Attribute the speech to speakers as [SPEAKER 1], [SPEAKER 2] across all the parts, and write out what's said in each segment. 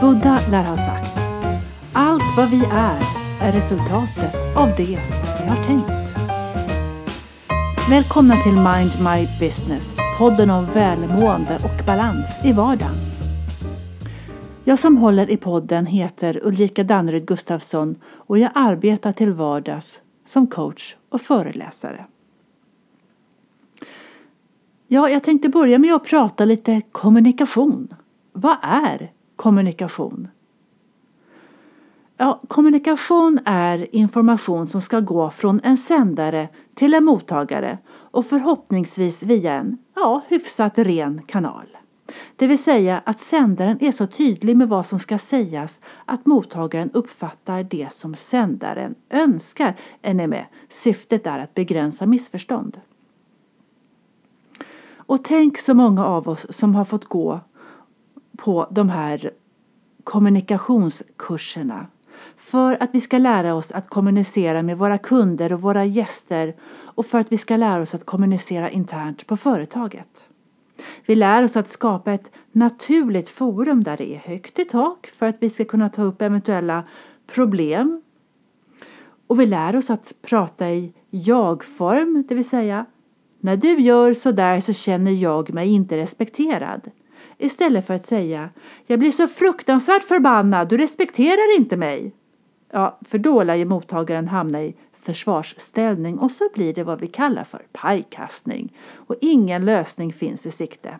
[SPEAKER 1] Buddha lär ha sagt Allt vad vi är är resultatet av det vi har tänkt. Välkomna till Mind My Business, podden om välmående och balans i vardagen. Jag som håller i podden heter Ulrika Danneryd Gustafsson och jag arbetar till vardags som coach och föreläsare. Ja, jag tänkte börja med att prata lite kommunikation. Vad är kommunikation? Ja, kommunikation är information som ska gå från en sändare till en mottagare och förhoppningsvis via en ja, hyfsat ren kanal. Det vill säga att sändaren är så tydlig med vad som ska sägas att mottagaren uppfattar det som sändaren önskar. Är ni med? Syftet är att begränsa missförstånd. Och tänk så många av oss som har fått gå på de här kommunikationskurserna för att vi ska lära oss att kommunicera med våra kunder och våra gäster och för att vi ska lära oss att kommunicera internt på företaget. Vi lär oss att skapa ett naturligt forum där det är högt i tak för att vi ska kunna ta upp eventuella problem. Och vi lär oss att prata i jag-form, det vill säga när du gör så där så känner jag mig inte respekterad. Istället för att säga Jag blir så fruktansvärt förbannad, du respekterar inte mig. Ja, för då lär ju mottagaren hamna i försvarsställning och så blir det vad vi kallar för pajkastning och ingen lösning finns i sikte.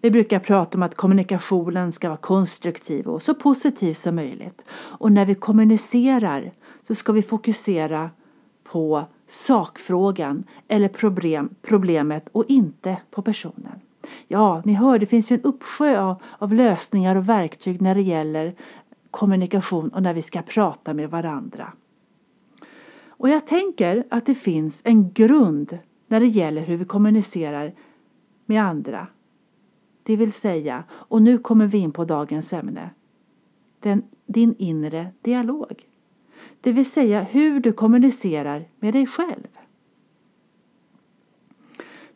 [SPEAKER 1] Vi brukar prata om att kommunikationen ska vara konstruktiv och så positiv som möjligt. Och när vi kommunicerar så ska vi fokusera på sakfrågan eller problem, problemet och inte på personen. Ja, ni hör, det finns ju en uppsjö av, av lösningar och verktyg när det gäller kommunikation och när vi ska prata med varandra. Och jag tänker att det finns en grund när det gäller hur vi kommunicerar med andra. Det vill säga, och nu kommer vi in på dagens ämne, den, din inre dialog. Det vill säga hur du kommunicerar med dig själv.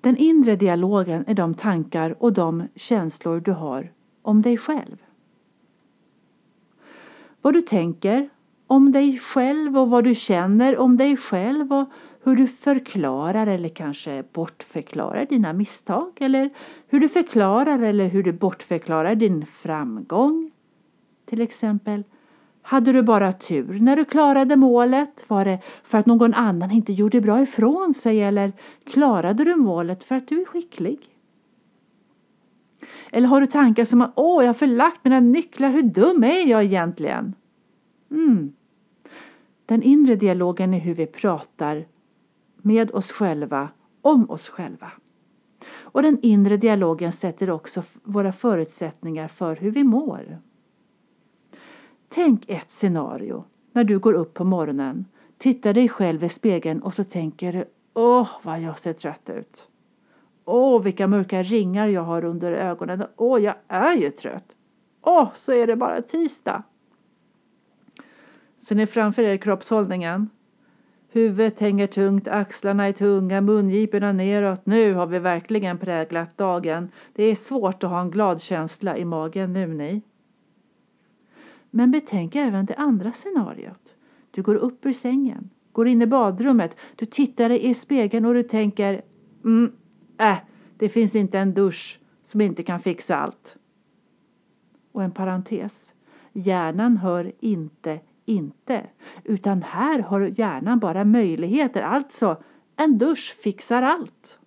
[SPEAKER 1] Den inre dialogen är de tankar och de känslor du har om dig själv. Vad du tänker om dig själv och vad du känner om dig själv och hur du förklarar eller kanske bortförklarar dina misstag eller hur du förklarar eller hur du bortförklarar din framgång. Till exempel, hade du bara tur när du klarade målet? Var det för att någon annan inte gjorde bra ifrån sig eller klarade du målet för att du är skicklig? Eller har du tankar som att åh, jag har förlagt mina nycklar, hur dum är jag egentligen? Mm. Den inre dialogen är hur vi pratar med oss själva om oss själva. Och den inre dialogen sätter också våra förutsättningar för hur vi mår. Tänk ett scenario när du går upp på morgonen, tittar dig själv i spegeln och så tänker du Åh, vad jag ser trött ut. Åh, vilka mörka ringar jag har under ögonen. Åh, jag är ju trött. Åh, så är det bara tisdag. Ser ni framför er kroppshållningen? Huvudet hänger tungt, axlarna är tunga, mungiporna neråt. Nu har vi verkligen präglat dagen. Det är svårt att ha en glad känsla i magen nu ni. Men betänk även det andra scenariot. Du går upp ur sängen, går in i badrummet, du tittar dig i spegeln och du tänker mm, äh, det finns inte en dusch som inte kan fixa allt. Och en parentes. Hjärnan hör inte inte, utan här har hjärnan bara möjligheter, alltså en dusch fixar allt.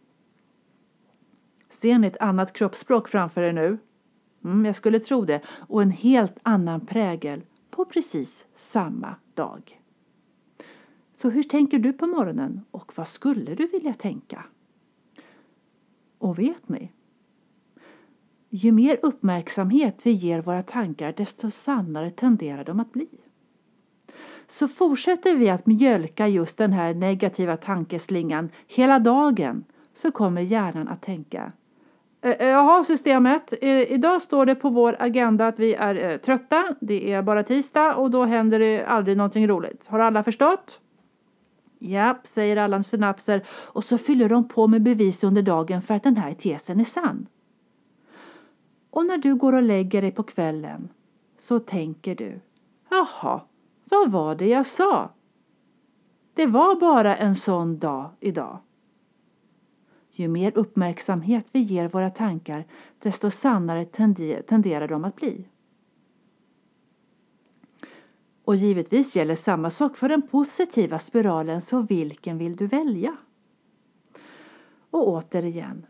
[SPEAKER 1] Ser ni ett annat kroppsspråk framför er nu? Mm, jag skulle tro det. Och en helt annan prägel på precis samma dag. Så hur tänker du på morgonen och vad skulle du vilja tänka? Och vet ni? Ju mer uppmärksamhet vi ger våra tankar desto sannare tenderar de att bli. Så fortsätter vi att mjölka just den här negativa tankeslingan hela dagen så kommer hjärnan att tänka Eh, eh, jaha, systemet. Idag står det på vår agenda att vi är eh, trötta. Det är bara tisdag och då händer det aldrig någonting roligt. Har alla förstått? Japp, säger alla synapser och så fyller de på med bevis under dagen för att den här tesen är sann. Och när du går och lägger dig på kvällen så tänker du Jaha, vad var det jag sa? Det var bara en sån dag idag. Ju mer uppmärksamhet vi ger våra tankar, desto sannare tenderar de att bli. Och givetvis gäller samma sak för den positiva spiralen, så vilken vill du välja? Och återigen,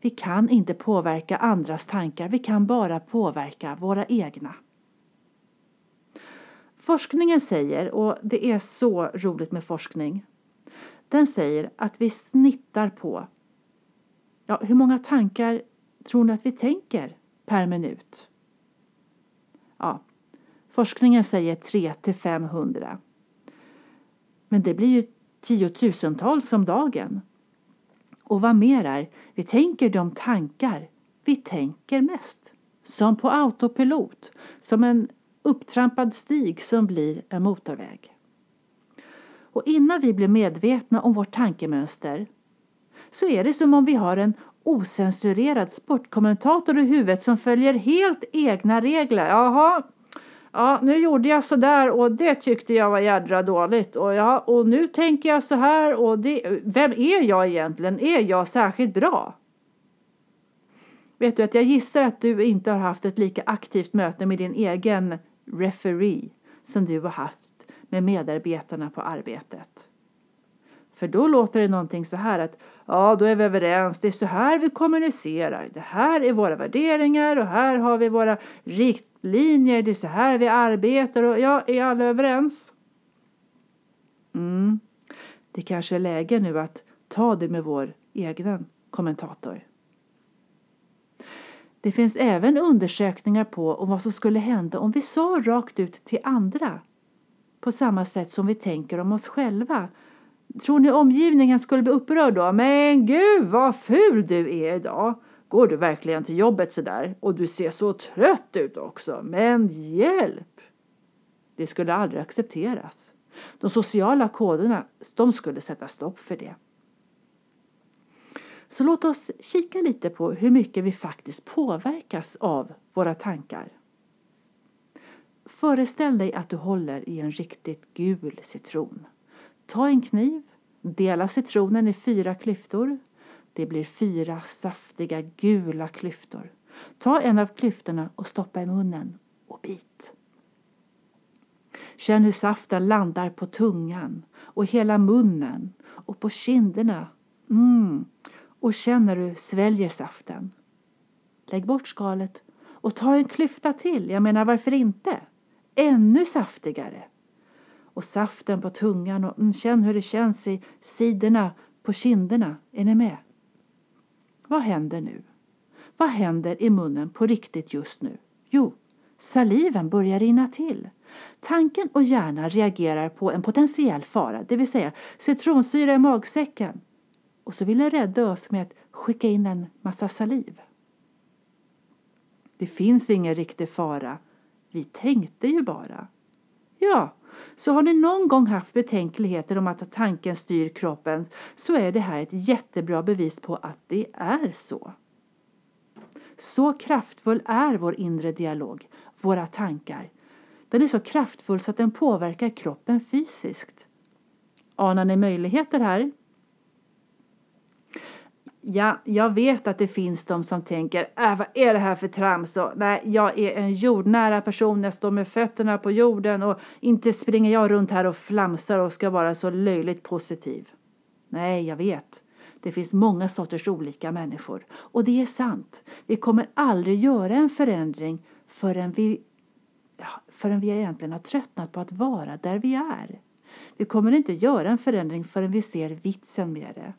[SPEAKER 1] vi kan inte påverka andras tankar, vi kan bara påverka våra egna. Forskningen säger, och det är så roligt med forskning, den säger att vi snittar på Ja, hur många tankar tror ni att vi tänker per minut? Ja, forskningen säger 3 till 500. Men det blir ju tiotusentals om dagen. Och vad mer är, vi tänker de tankar vi tänker mest. Som på autopilot, som en upptrampad stig som blir en motorväg. Och innan vi blir medvetna om vårt tankemönster så är det som om vi har en osensurerad sportkommentator i huvudet som följer helt egna regler. Jaha, ja, nu gjorde jag så där och det tyckte jag var jädra dåligt och, ja, och nu tänker jag så här och det, vem är jag egentligen? Är jag särskilt bra? Vet du att jag gissar att du inte har haft ett lika aktivt möte med din egen referee som du har haft med medarbetarna på arbetet. För då låter det någonting så här att ja, då är vi överens. Det är så här vi kommunicerar. Det här är våra värderingar och här har vi våra riktlinjer. Det är så här vi arbetar och ja, är alla överens? Mm. Det kanske är läge nu att ta det med vår egen kommentator. Det finns även undersökningar på om vad som skulle hända om vi sa rakt ut till andra på samma sätt som vi tänker om oss själva Tror ni omgivningen skulle bli upprörd då? Men gud vad ful du är idag! Går du verkligen till jobbet sådär? Och du ser så trött ut också. Men hjälp! Det skulle aldrig accepteras. De sociala koderna, de skulle sätta stopp för det. Så låt oss kika lite på hur mycket vi faktiskt påverkas av våra tankar. Föreställ dig att du håller i en riktigt gul citron. Ta en kniv, dela citronen i fyra klyftor. Det blir fyra saftiga gula klyftor. Ta en av klyftorna och stoppa i munnen och bit. Känn hur saften landar på tungan och hela munnen och på kinderna. Mm. Och känn när du sväljer saften. Lägg bort skalet och ta en klyfta till. Jag menar, varför inte? Ännu saftigare och saften på tungan och mm, känn hur det känns i sidorna på kinderna. Är ni med? Vad händer nu? Vad händer i munnen på riktigt just nu? Jo, saliven börjar rinna till. Tanken och hjärnan reagerar på en potentiell fara, det vill säga citronsyra i magsäcken. Och så vill den rädda oss med att skicka in en massa saliv. Det finns ingen riktig fara. Vi tänkte ju bara. Ja, så har ni någon gång haft betänkligheter om att tanken styr kroppen så är det här ett jättebra bevis på att det är så. Så kraftfull är vår inre dialog, våra tankar. Den är så kraftfull så att den påverkar kroppen fysiskt. Anar ni möjligheter här? Ja, jag vet att det finns de som tänker, äh, vad är det här för trams? Och, nej, jag är en jordnära person, jag står med fötterna på jorden och inte springer jag runt här och flamsar och ska vara så löjligt positiv. Nej, jag vet. Det finns många sorters olika människor. Och det är sant. Vi kommer aldrig göra en förändring förrän vi, ja, förrän vi egentligen har tröttnat på att vara där vi är. Vi kommer inte göra en förändring förrän vi ser vitsen med det.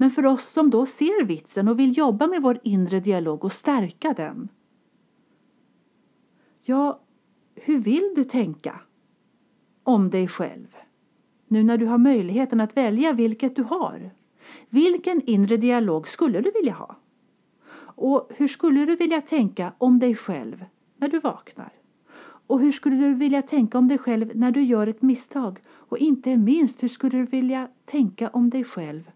[SPEAKER 1] Men för oss som då ser vitsen och vill jobba med vår inre dialog och stärka den. Ja, hur vill du tänka om dig själv? Nu när du har möjligheten att välja vilket du har. Vilken inre dialog skulle du vilja ha? Och hur skulle du vilja tänka om dig själv när du vaknar? Och hur skulle du vilja tänka om dig själv när du gör ett misstag? Och inte minst, hur skulle du vilja tänka om dig själv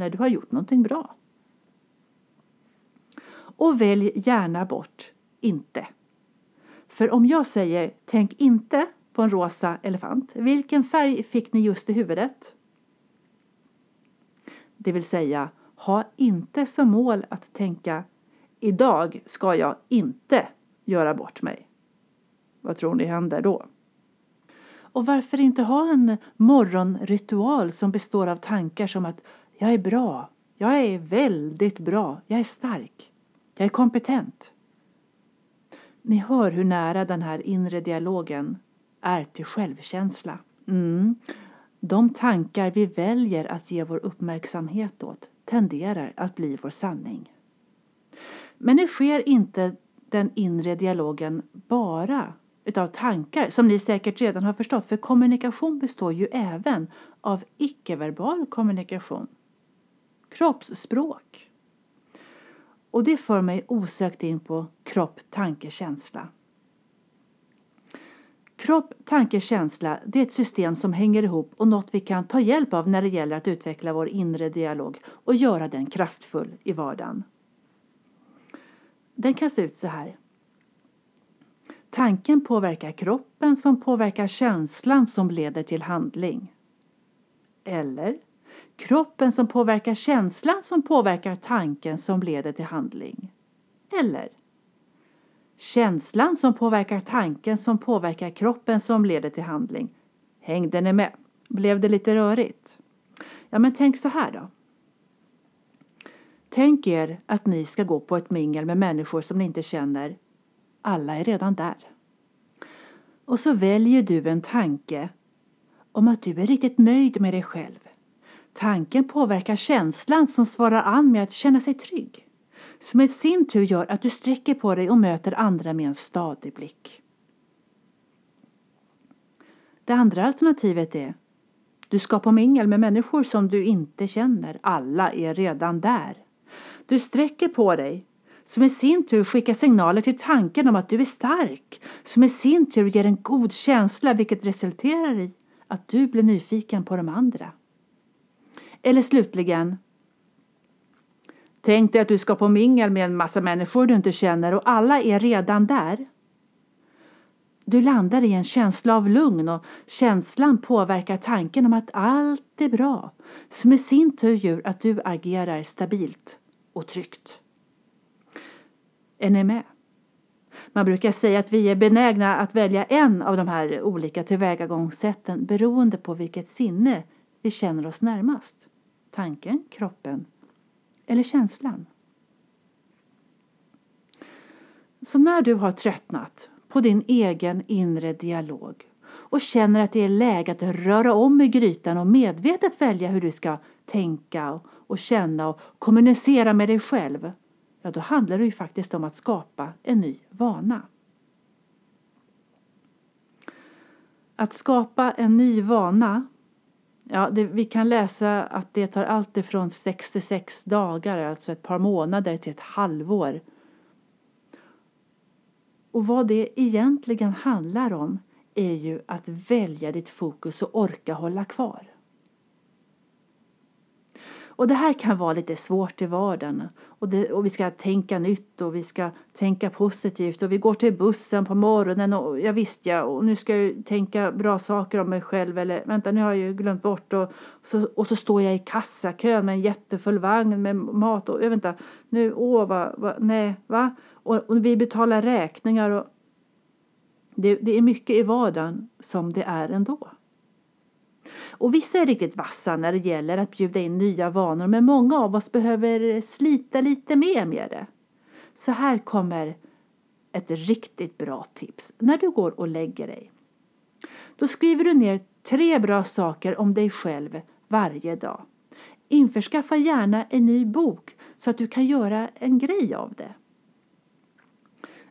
[SPEAKER 1] när du har gjort någonting bra. Och välj gärna bort inte. För om jag säger tänk inte på en rosa elefant, vilken färg fick ni just i huvudet? Det vill säga, ha inte som mål att tänka idag ska jag inte göra bort mig. Vad tror ni händer då? Och varför inte ha en morgonritual som består av tankar som att jag är bra, jag är väldigt bra, jag är stark, jag är kompetent. Ni hör hur nära den här inre dialogen är till självkänsla. Mm. De tankar vi väljer att ge vår uppmärksamhet åt tenderar att bli vår sanning. Men nu sker inte den inre dialogen bara utav tankar som ni säkert redan har förstått för kommunikation består ju även av icke-verbal kommunikation. Kroppsspråk. Och det för mig osökt in på kropp, tanke, känsla. Kropp, tanke, känsla det är ett system som hänger ihop och något vi kan ta hjälp av när det gäller att utveckla vår inre dialog och göra den kraftfull i vardagen. Den kan se ut så här. Tanken påverkar kroppen som påverkar känslan som leder till handling. Eller kroppen som påverkar känslan som påverkar tanken som leder till handling. Eller känslan som påverkar tanken som påverkar kroppen som leder till handling. Hängde ni med? Blev det lite rörigt? Ja, men tänk så här då. Tänk er att ni ska gå på ett mingel med människor som ni inte känner. Alla är redan där. Och så väljer du en tanke om att du är riktigt nöjd med dig själv. Tanken påverkar känslan som svarar an med att känna sig trygg. Som i sin tur gör att du sträcker på dig och möter andra med en stadig blick. Det andra alternativet är du ska på mingel med människor som du inte känner. Alla är redan där. Du sträcker på dig som i sin tur skickar signaler till tanken om att du är stark, som i sin tur ger en god känsla vilket resulterar i att du blir nyfiken på de andra. Eller slutligen, tänk dig att du ska på mingel med en massa människor du inte känner och alla är redan där. Du landar i en känsla av lugn och känslan påverkar tanken om att allt är bra, som i sin tur gör att du agerar stabilt och tryggt. Är ni med? Man brukar säga att vi är benägna att välja en av de här olika tillvägagångssätten beroende på vilket sinne vi känner oss närmast. Tanken, kroppen eller känslan. Så när du har tröttnat på din egen inre dialog och känner att det är läge att röra om i grytan och medvetet välja hur du ska tänka och känna och kommunicera med dig själv ja då handlar det ju faktiskt om att skapa en ny vana. Att skapa en ny vana, ja, det, vi kan läsa att det tar allt ifrån 66 dagar, alltså ett par månader, till ett halvår. Och vad det egentligen handlar om är ju att välja ditt fokus och orka hålla kvar. Och det här kan vara lite svårt i vardagen. Och, det, och vi ska tänka nytt och vi ska tänka positivt och vi går till bussen på morgonen och ja visst ja och nu ska jag tänka bra saker om mig själv eller vänta nu har jag ju glömt bort och så, och så står jag i kassakön med en jättefull vagn med mat och jag vänta nu åh va, va, nej va och, och vi betalar räkningar och det, det är mycket i vardagen som det är ändå. Och vissa är riktigt vassa när det gäller att bjuda in nya vanor men många av oss behöver slita lite mer med det. Så här kommer ett riktigt bra tips när du går och lägger dig. Då skriver du ner tre bra saker om dig själv varje dag. Införskaffa gärna en ny bok så att du kan göra en grej av det.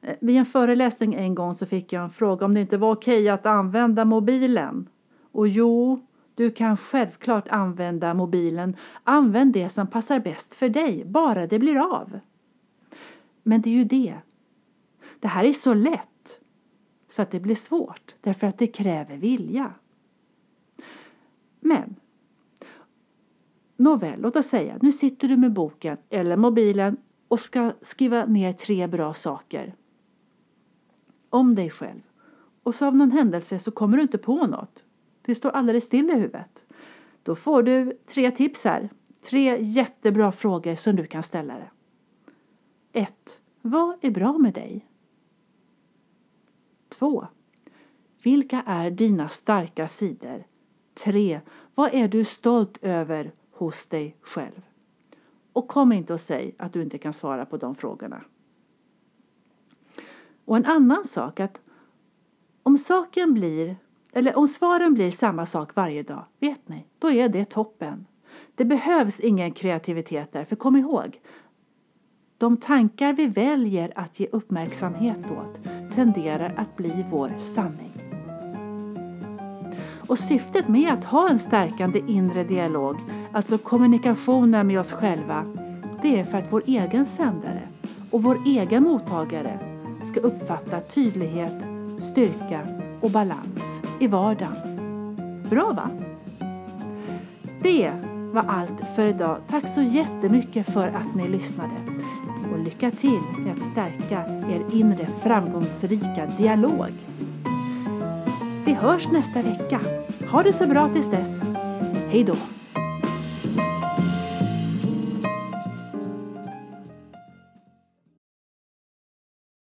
[SPEAKER 1] Eh, vid en föreläsning en gång så fick jag en fråga om det inte var okej att använda mobilen. Och jo, du kan självklart använda mobilen. Använd det som passar bäst för dig, bara det blir av. Men det är ju det. Det här är så lätt så att det blir svårt därför att det kräver vilja. Men Nåväl, låt oss säga, nu sitter du med boken eller mobilen och ska skriva ner tre bra saker om dig själv. Och så av någon händelse så kommer du inte på något. Det står alldeles still i huvudet. Då får du tre tips här. Tre jättebra frågor som du kan ställa dig. 1. Vad är bra med dig? 2. Vilka är dina starka sidor? 3. Vad är du stolt över hos dig själv? Och kom inte och säg att du inte kan svara på de frågorna. Och en annan sak att om saken blir, eller om svaren blir samma sak varje dag, vet ni, då är det toppen. Det behövs ingen kreativitet där, för kom ihåg, de tankar vi väljer att ge uppmärksamhet åt tenderar att bli vår sanning. Och syftet med att ha en stärkande inre dialog, alltså kommunikationen med oss själva, det är för att vår egen sändare och vår egen mottagare ska uppfatta tydlighet, styrka och balans i vardagen. Bra va? Det var allt för idag. Tack så jättemycket för att ni lyssnade. Och lycka till med att stärka er inre framgångsrika dialog. Vi hörs nästa vecka. Ha det så bra tills dess. Hej då!